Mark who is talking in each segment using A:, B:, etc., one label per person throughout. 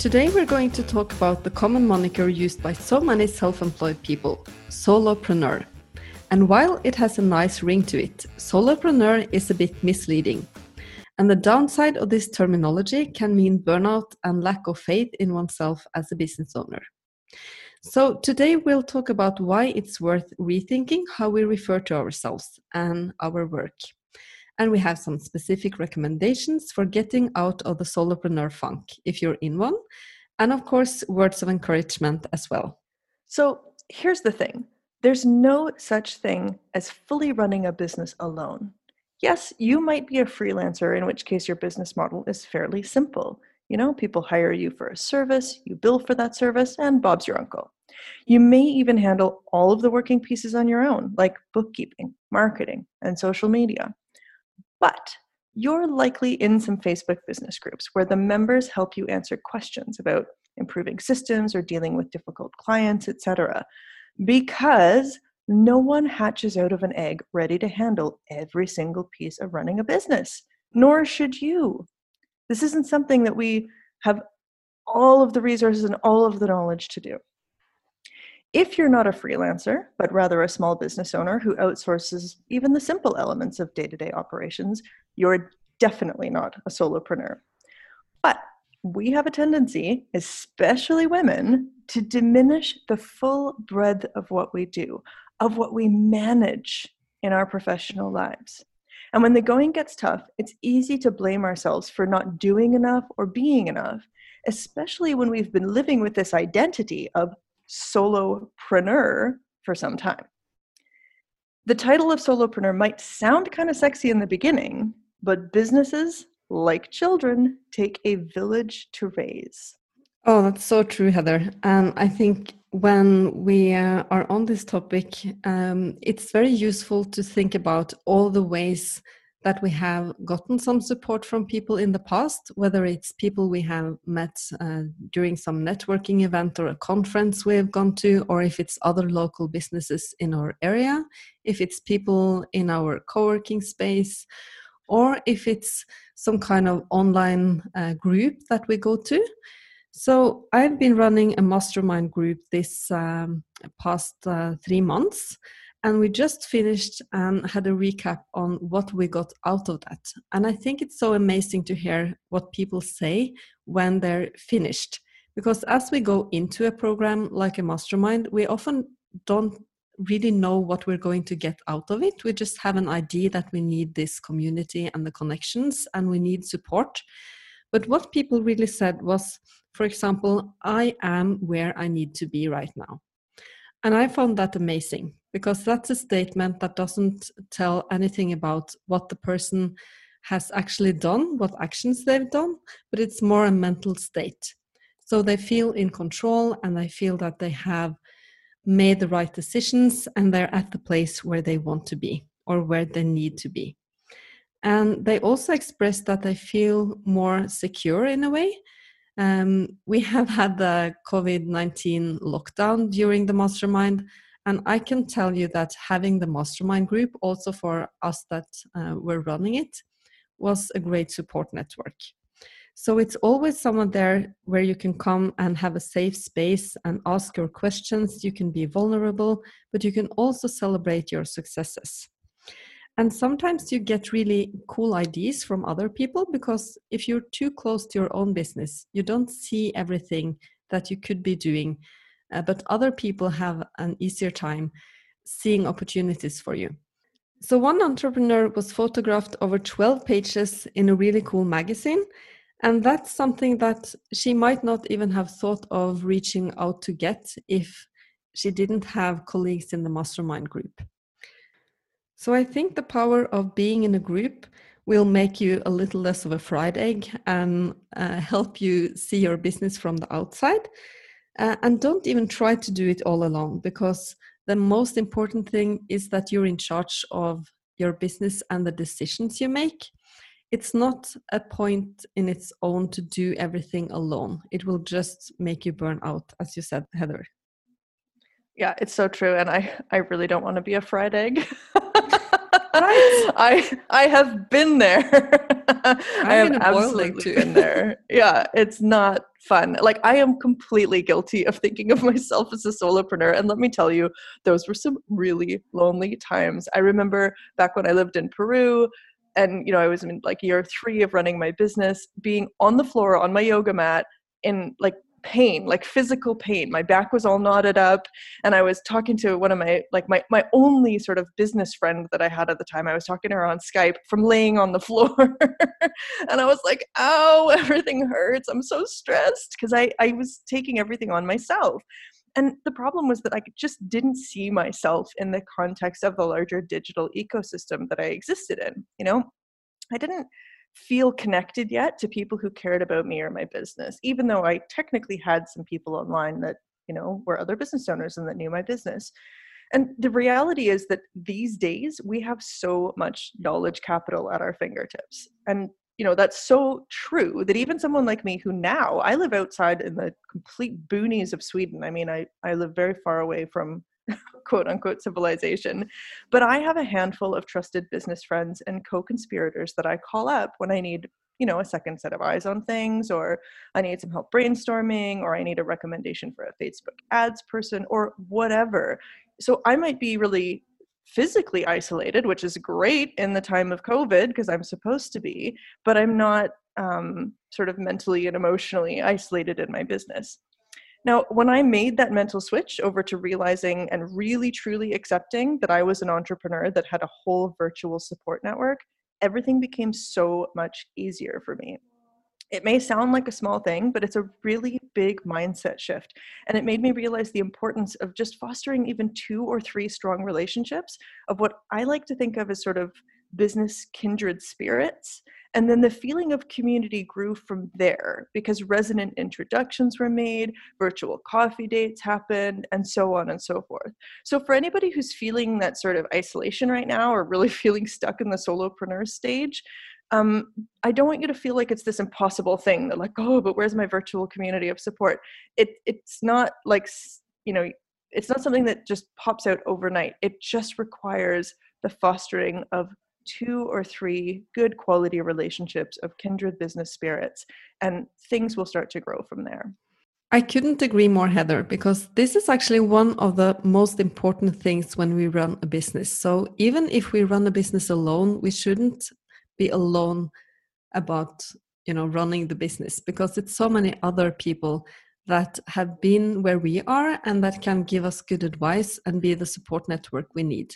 A: Today we're going to talk about the common moniker used by so many self employed people solopreneur. And while it has a nice ring to it, solopreneur is a bit misleading. And the downside of this terminology can mean burnout and lack of faith in oneself as a business owner. So, today we'll talk about why it's worth rethinking how we refer to ourselves and our work. And we have some specific recommendations for getting out of the solopreneur funk if you're in one. And of course, words of encouragement as well.
B: So here's the thing there's no such thing as fully running a business alone. Yes, you might be a freelancer, in which case your business model is fairly simple. You know, people hire you for a service, you bill for that service, and Bob's your uncle. You may even handle all of the working pieces on your own, like bookkeeping, marketing, and social media. But you're likely in some Facebook business groups where the members help you answer questions about improving systems or dealing with difficult clients, etc. Because no one hatches out of an egg ready to handle every single piece of running a business, nor should you. This isn't something that we have all of the resources and all of the knowledge to do. If you're not a freelancer, but rather a small business owner who outsources even the simple elements of day to day operations, you're definitely not a solopreneur. But we have a tendency, especially women, to diminish the full breadth of what we do, of what we manage in our professional lives. And when the going gets tough, it's easy to blame ourselves for not doing enough or being enough, especially when we've been living with this identity of solopreneur for some time. The title of solopreneur might sound kind of sexy in the beginning, but businesses, like children, take a village to raise.
A: Oh, that's so true, Heather. And I think when we uh, are on this topic, um, it's very useful to think about all the ways that we have gotten some support from people in the past, whether it's people we have met uh, during some networking event or a conference we've gone to, or if it's other local businesses in our area, if it's people in our co working space, or if it's some kind of online uh, group that we go to. So I've been running a mastermind group this um, past uh, three months and we just finished and had a recap on what we got out of that. And i think it's so amazing to hear what people say when they're finished. Because as we go into a program like a mastermind we often don't really know what we're going to get out of it. We just have an idea that we need this community and the connections and we need support. But what people really said was for example i am where i need to be right now and I found that amazing because that's a statement that doesn't tell anything about what the person has actually done, what actions they've done, but it's more a mental state. So they feel in control and they feel that they have made the right decisions and they're at the place where they want to be or where they need to be. And they also express that they feel more secure in a way um, we have had the COVID 19 lockdown during the mastermind. And I can tell you that having the mastermind group, also for us that uh, were running it, was a great support network. So it's always someone there where you can come and have a safe space and ask your questions. You can be vulnerable, but you can also celebrate your successes. And sometimes you get really cool ideas from other people because if you're too close to your own business, you don't see everything that you could be doing. Uh, but other people have an easier time seeing opportunities for you. So, one entrepreneur was photographed over 12 pages in a really cool magazine. And that's something that she might not even have thought of reaching out to get if she didn't have colleagues in the mastermind group. So I think the power of being in a group will make you a little less of a fried egg and uh, help you see your business from the outside. Uh, and don't even try to do it all alone because the most important thing is that you're in charge of your business and the decisions you make. It's not a point in its own to do everything alone. It will just make you burn out, as you said, Heather.
B: Yeah, it's so true. And I, I really don't want to be a fried egg. I I have been there. I have absolutely been there. Yeah, it's not fun. Like I am completely guilty of thinking of myself as a solopreneur. And let me tell you, those were some really lonely times. I remember back when I lived in Peru and you know, I was in like year three of running my business, being on the floor on my yoga mat in like pain like physical pain. My back was all knotted up and i was talking to one of my like my, my only sort of business friend that i had at the time. I was talking to her on skype from laying on the floor and i was like oh everything hurts. I'm so stressed because I, I was taking everything on myself. And the problem was that i just didn't see myself in the context of the larger digital ecosystem that i existed in you know? I didn't feel connected yet to people who cared about me or my business, even though I technically had some people online that, you know, were other business owners and that knew my business. And the reality is that these days we have so much knowledge capital at our fingertips. And you know that's so true that even someone like me who now i live outside in the complete boonies of sweden i mean i, I live very far away from quote unquote civilization. But I have a handful of trusted business friends and co conspirators that I call up when I need you know a second set of eyes on things or i need some help brainstorming or i need a recommendation for a facebook ads person or whatever so i might be really physically isolated which is great in the time of covid because i'm supposed to be but i'm not um, sort of mentally and emotionally isolated in my business now, when I made that mental switch over to realizing and really truly accepting that I was an entrepreneur that had a whole virtual support network, everything became so much easier for me. It may sound like a small thing, but it's a really big mindset shift. And it made me realize the importance of just fostering even two or three strong relationships of what I like to think of as sort of business kindred spirits and then the feeling of community grew from there because resonant introductions were made, virtual coffee dates happened, and so on and so forth. So, for anybody who's feeling that sort of isolation right now or really feeling stuck in the solopreneur stage, um, I don't want you to feel like it's this impossible thing that, like, oh, but where's my virtual community of support? It, it's not like, you know, it's not something that just pops out overnight. It just requires the fostering of two or three good quality relationships of kindred business spirits, and things will start to grow from there.
A: I couldn't agree more, Heather, because this is actually one of the most important things when we run a business. So, even if we run a business alone, we shouldn't be alone about you know running the business because it's so many other people that have been where we are and that can give us good advice and be the support network we need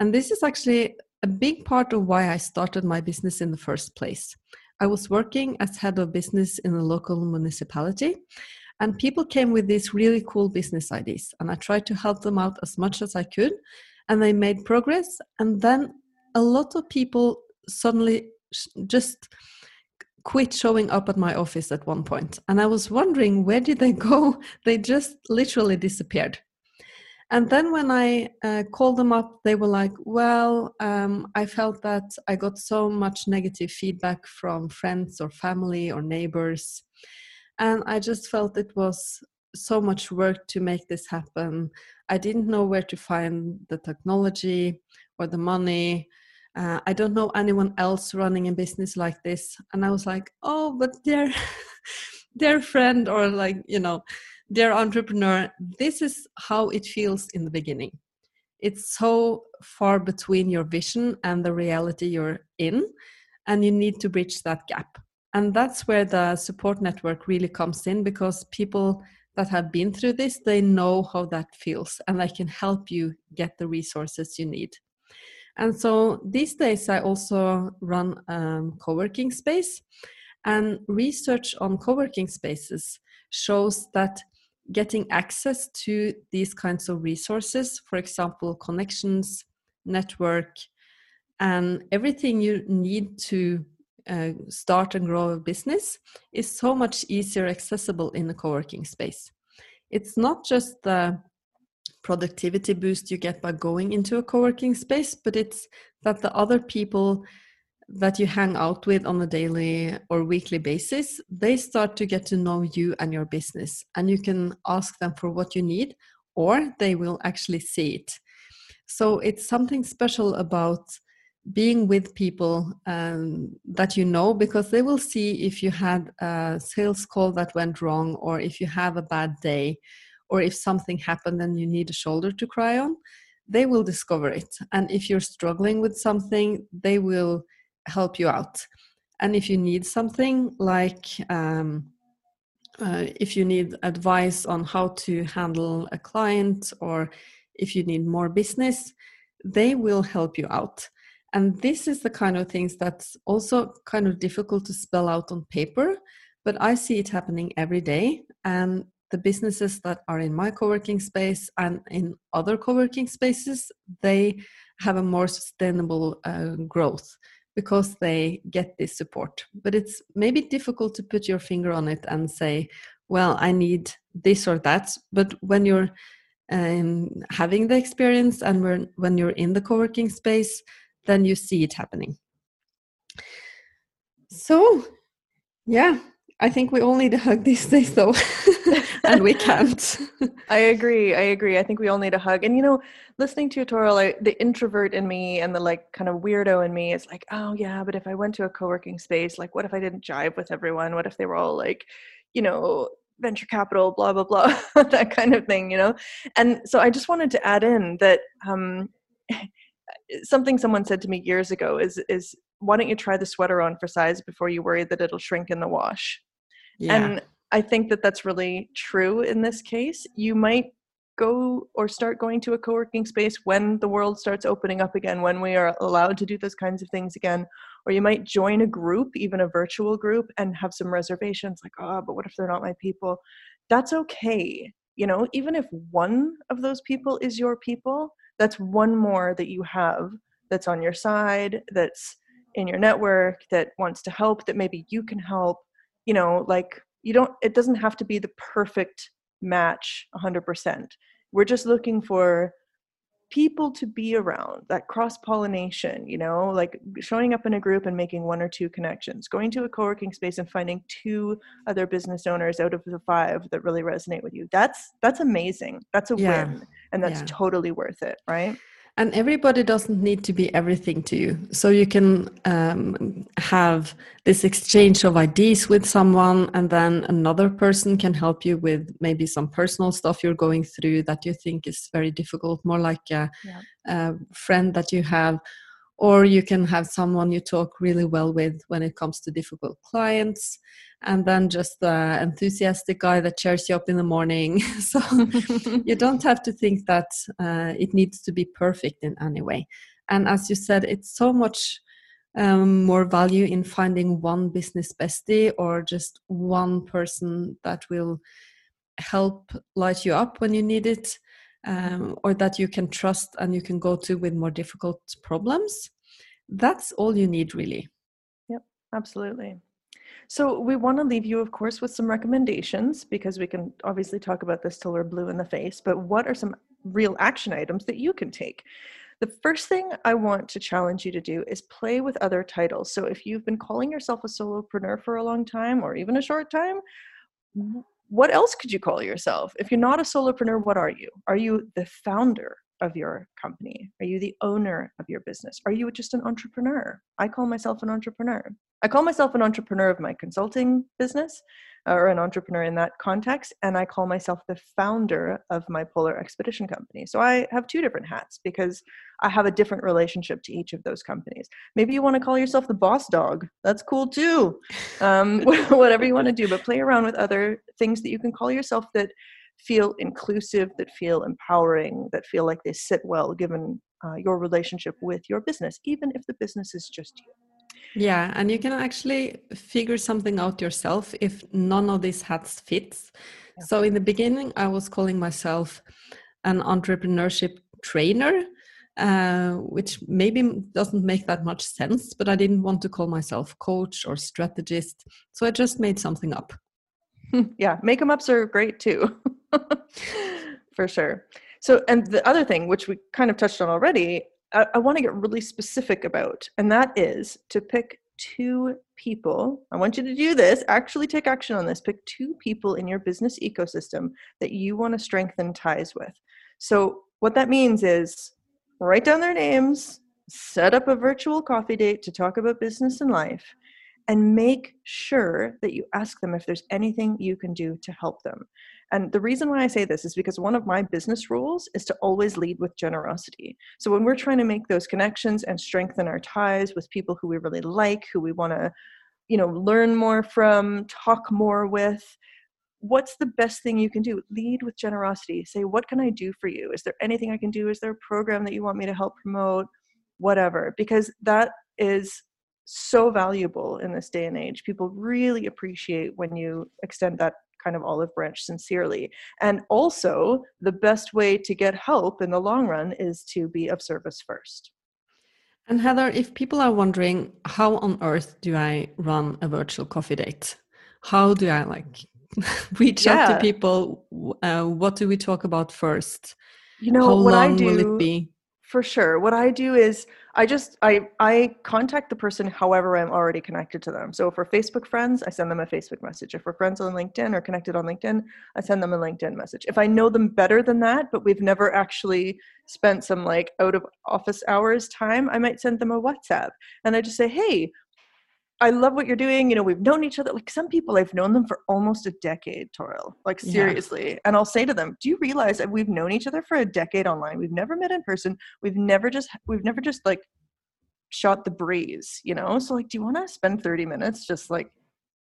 A: and this is actually a big part of why I started my business in the first place. I was working as head of business in a local municipality, and people came with these really cool business ideas, and I tried to help them out as much as I could, and they made progress. And then a lot of people suddenly just quit showing up at my office at one point and i was wondering where did they go they just literally disappeared and then when I uh, called them up, they were like, Well, um, I felt that I got so much negative feedback from friends or family or neighbors. And I just felt it was so much work to make this happen. I didn't know where to find the technology or the money. Uh, I don't know anyone else running a business like this. And I was like, Oh, but their, their friend or like, you know, dear entrepreneur, this is how it feels in the beginning. It's so far between your vision and the reality you're in, and you need to bridge that gap. And that's where the support network really comes in because people that have been through this, they know how that feels and they can help you get the resources you need. And so these days, I also run a um, co working space, and research on co working spaces shows that getting access to these kinds of resources, for example, connections, network, and everything you need to uh, start and grow a business is so much easier accessible in a co-working space. It's not just the productivity boost you get by going into a co-working space, but it's that the other people that you hang out with on a daily or weekly basis, they start to get to know you and your business. And you can ask them for what you need, or they will actually see it. So it's something special about being with people um, that you know because they will see if you had a sales call that went wrong or if you have a bad day or if something happened and you need a shoulder to cry on they will discover it and if you're struggling with something they will help you out. And if you need something like um, uh, if you need advice on how to handle a client or if you need more business they will help you out. And this is the kind of things that's also kind of difficult to spell out on paper but i see it happening every day. And the businesses that are in my co-working space and in other co-working spaces they have a more sustainable uh, growth because they get this support. But it's maybe difficult to put your finger on it and say well i need this or that. But when you're um, having the experience and when, when you're in the co-working space then you see it happening. So yeah i think we all need a hug these days though. And we can't.
B: I agree i agree. I think we all need a hug. And you know listening to Toril I, the introvert in me and the like kind of weirdo in me is like oh yeah but if i went to a co-working space like what if i didn't jive with everyone? What if they were all like you know venture capital blah blah blah that kind of thing you know? And so i just wanted to add in that um, something someone said to me years ago is is why don't you try the sweater on for size before you worry that it'll shrink in the wash yeah. and i think that that's really true in this case. You might go or start going to a co-working space when the world starts opening up again when we are allowed to do those kinds of things again or you might join a group even a virtual group and have some reservations like oh but what if they're not my people? That's okay you know? Even if one of those people is your people that's one more that you have that's on your side that's in your network that wants to help that maybe you can help you know like you don't it doesn't have to be the perfect match 100% we're just looking for people to be around that cross pollination you know like showing up in a group and making one or two connections going to a co-working space and finding two other business owners out of the five that really resonate with you that's that's amazing that's a yeah. win and that's yeah. totally worth it right
A: and everybody doesn't need to be everything to you so you can um, have this exchange of ideas with someone and then another person can help you with maybe some personal stuff you're going through that you think is very difficult more like a, yeah. a friend that you have or you can have someone you talk really well with when it comes to difficult clients and then just the enthusiastic guy that cheers you up in the morning. So you don't have to think that uh, it needs to be perfect in any way. And as you said it's so much um, more value in finding one business bestie or just one person that will help light you up when you need it um, or that you can trust and you can go to with more difficult problems that's all you need really
B: yep absolutely so we want to leave you, of course, with some recommendations because we can obviously talk about this till we're blue in the face. But what are some real action items that you can take? The first thing I want to challenge you to do is play with other titles. So if you've been calling yourself a solopreneur for a long time or even a short time, what else could you call yourself? If you're not a solopreneur, what are you? Are you the founder of your company? Are you the owner of your business? Are you just an entrepreneur? I call myself an entrepreneur. I call myself an entrepreneur of my consulting business or an entrepreneur in that context. And I call myself the founder of my polar expedition company. So I have two different hats because I have a different relationship to each of those companies. Maybe you want to call yourself the boss dog. That's cool too. Um, whatever you want to do, but play around with other things that you can call yourself that feel inclusive, that feel empowering, that feel like they sit well given uh, your relationship with your business, even if the business is just you.
A: Yeah, and you can actually figure something out yourself if none of these hats fits. Yeah. So in the beginning, I was calling myself an entrepreneurship trainer, uh, which maybe doesn't make that much sense, but I didn't want to call myself coach or strategist, so I just made something up.
B: yeah, make them ups are great too, for sure. So, and the other thing, which we kind of touched on already, I, I want to get really specific about, and that is to pick two people. I want you to do this, actually take action on this. Pick two people in your business ecosystem that you want to strengthen ties with. So, what that means is write down their names, set up a virtual coffee date to talk about business and life and make sure that you ask them if there's anything you can do to help them. And the reason why I say this is because one of my business rules is to always lead with generosity. So when we're trying to make those connections and strengthen our ties with people who we really like, who we want to, you know, learn more from, talk more with, what's the best thing you can do? Lead with generosity. Say, what can I do for you? Is there anything I can do? Is there a program that you want me to help promote? Whatever, because that is so valuable in this day and age. People really appreciate when you extend that kind of olive branch sincerely. And also, the best way to get help in the long run is to be of service first.
A: And Heather, if people are wondering, how on earth do I run a virtual coffee date? How do I like reach yeah. out to people? Uh, what do we talk about first?
B: You know, how what long I do, will it be? For sure. What I do is I just I I contact the person however I'm already connected to them. So for Facebook friends, I send them a Facebook message. If we're friends on LinkedIn or connected on LinkedIn, I send them a LinkedIn message. If I know them better than that, but we've never actually spent some like out of office hours time, I might send them a WhatsApp and I just say, "Hey, I love what you're doing. You know, we've known each other. Like some people, I've known them for almost a decade, Toril. Like seriously. Yeah. And I'll say to them, "Do you realize that we've known each other for a decade online? We've never met in person. We've never just we've never just like shot the breeze. You know. So like, do you want to spend 30 minutes just like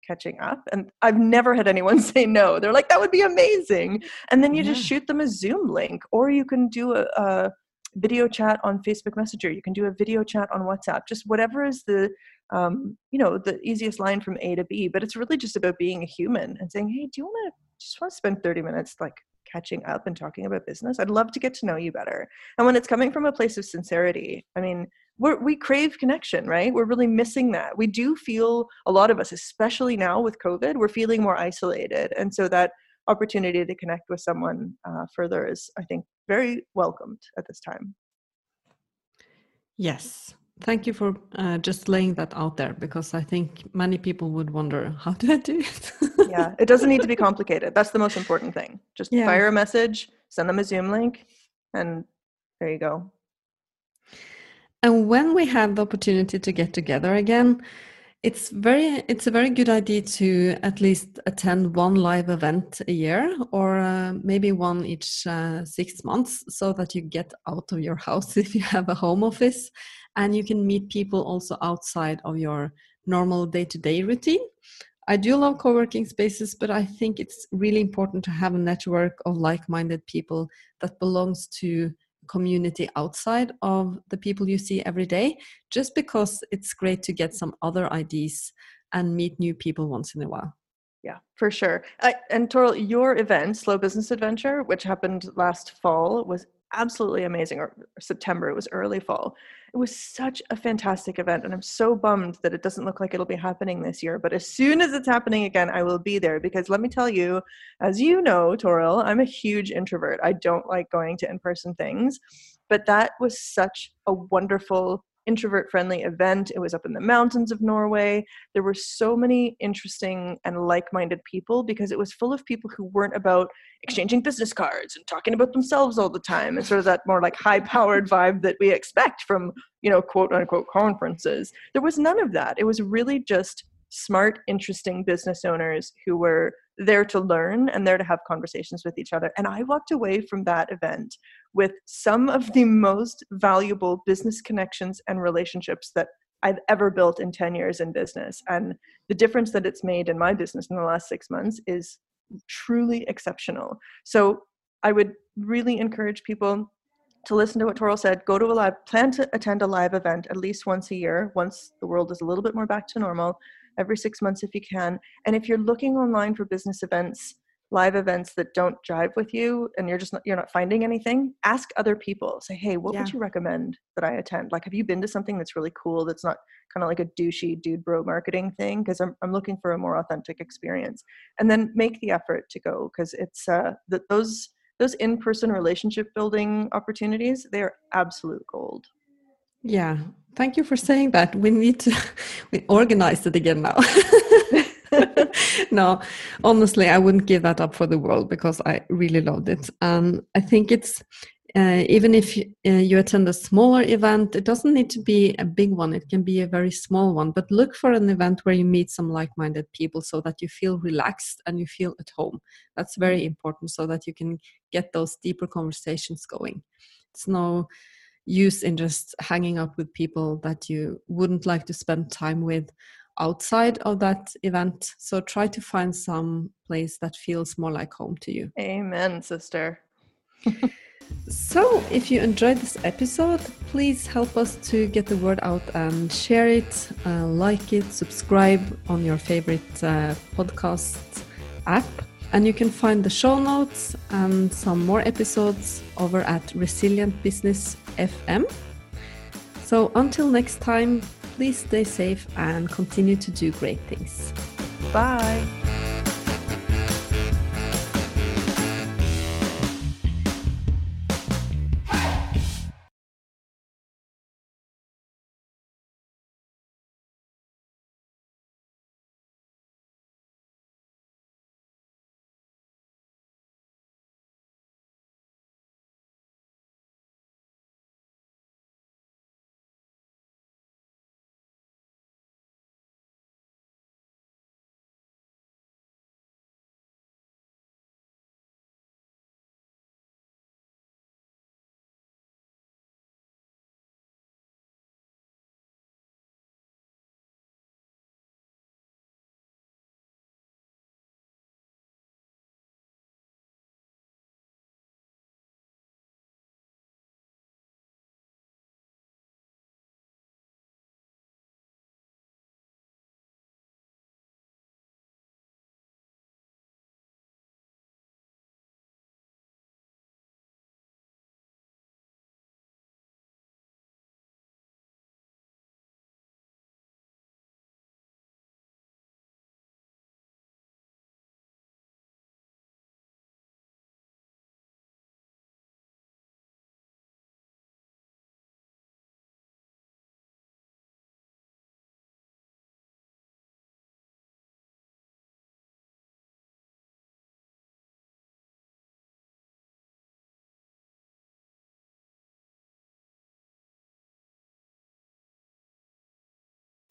B: catching up and i've never had anyone say no they're like that would be amazing and then you yeah. just shoot them a zoom link or you can do a, a, video chat on facebook messenger you can do a video chat on whatsapp just whatever is the um, you know the easiest line from a to b but it's really just about being a human and saying hey do you want to just want to spend 30 minutes like catching up and talking about business? I'd love to get to know you better. And when it's coming from a place of sincerity i mean we crave connection right? We're really missing that. We do feel a lot of us especially now with covid we're feeling more isolated and so that opportunity to connect with someone uh, further is i think very welcomed at this time.
A: Yes Thank you for uh, just laying that out there because I think many people would wonder how do I do it?
B: yeah, it doesn't need to be complicated. That's the most important thing. Just yeah. fire a message, send them a Zoom link, and there you go.
A: And when we have the opportunity to get together again, it's very it's a very good idea to at least attend one live event a year or uh, maybe one each uh, six months so that you get out of your house if you have a home office and you can meet people also outside of your normal day-to-day routine i do love co-working spaces but i think it's really important to have a network of like-minded people that belongs to community outside of the people you see every day just because it's great to get some other ideas and meet new people once in a while
B: yeah, for sure. And Toril, your event, Slow Business Adventure, which happened last fall, was absolutely amazing. Or September, it was early fall. It was such a fantastic event, and I'm so bummed that it doesn't look like it'll be happening this year. But as soon as it's happening again, I will be there because let me tell you, as you know, Toril, I'm a huge introvert. I don't like going to in person things, but that was such a wonderful introvert friendly event. It was up in the mountains of Norway. There were so many interesting and like minded people because it was full of people who weren't about exchanging business cards and talking about themselves all the time and sort of that more like high powered vibe that we expect from, you know, quote unquote conferences. There was none of that. It was really just smart, interesting business owners who were there to learn and there to have conversations with each other. And I walked away from that event with some of the most valuable business connections and relationships that I've ever built in 10 years in business. And the difference that it's made in my business in the last six months is truly exceptional. So I would really encourage people to listen to what Toril said, go to a live, plan to attend a live event at least once a year, once the world is a little bit more back to normal, every six months if you can. And if you're looking online for business events, live events that don't jive with you and you're just not, you're not finding anything ask other people. Say hey what yeah. would you recommend that i attend? Like have you been to something that's really cool that's not kind of like a douchey dude bro marketing thing? Because I'm, I'm looking for a more authentic experience. And then make the effort to go because it's uh that those those in-person relationship building opportunities they are absolute gold.
A: Yeah Thank you for saying that. We need to we organize it again now. no, honestly, I wouldn't give that up for the world because I really loved it. And I think it's uh, even if you, uh, you attend a smaller event, it doesn't need to be a big one. It can be a very small one. But look for an event where you meet some like minded people so that you feel relaxed and you feel at home. That's very important so that you can get those deeper conversations going. It's no use in just hanging up with people that you wouldn't like to spend time with outside of that event. So try to find some place that feels more like home to you.
B: Amen, sister.
A: So, if you enjoyed this episode, please help us to get the word out and share it, uh, like it, subscribe on your favorite uh, podcast app. And you can find the show notes and some more episodes over at Resilient Business FM. So, until next time, please stay safe and continue to do great things.
B: Bye.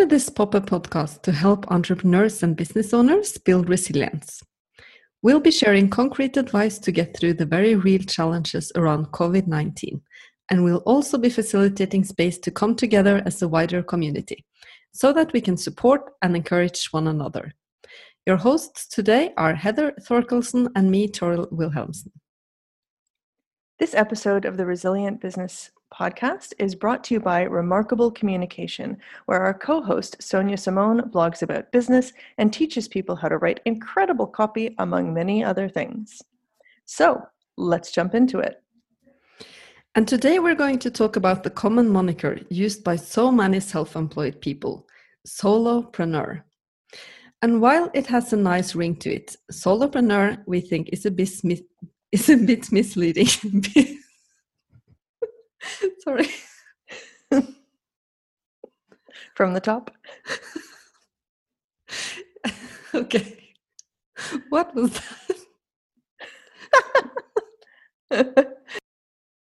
A: This pop-up podcast to help entrepreneurs and business owners build resilience. We'll be sharing concrete advice to get through the very real challenges around COVID-19, and we'll also be facilitating space to come together as a wider community so that we can support and encourage one another. Your hosts today are Heather Thorkelson and me, Toril Wilhelmsen.
B: This episode of the Resilient Business podcast is brought to you by Remarkable Communication, where our co host Sonia Simone blogs about business and teaches people how to write incredible copy, among many other things. So let's jump into it.
A: And today we're going to talk about the common moniker used by so many self employed people solopreneur. And while it has a nice ring to it, solopreneur we think is a bit, is a bit misleading. Sorry.
B: From the top.
A: okay. What was
B: that?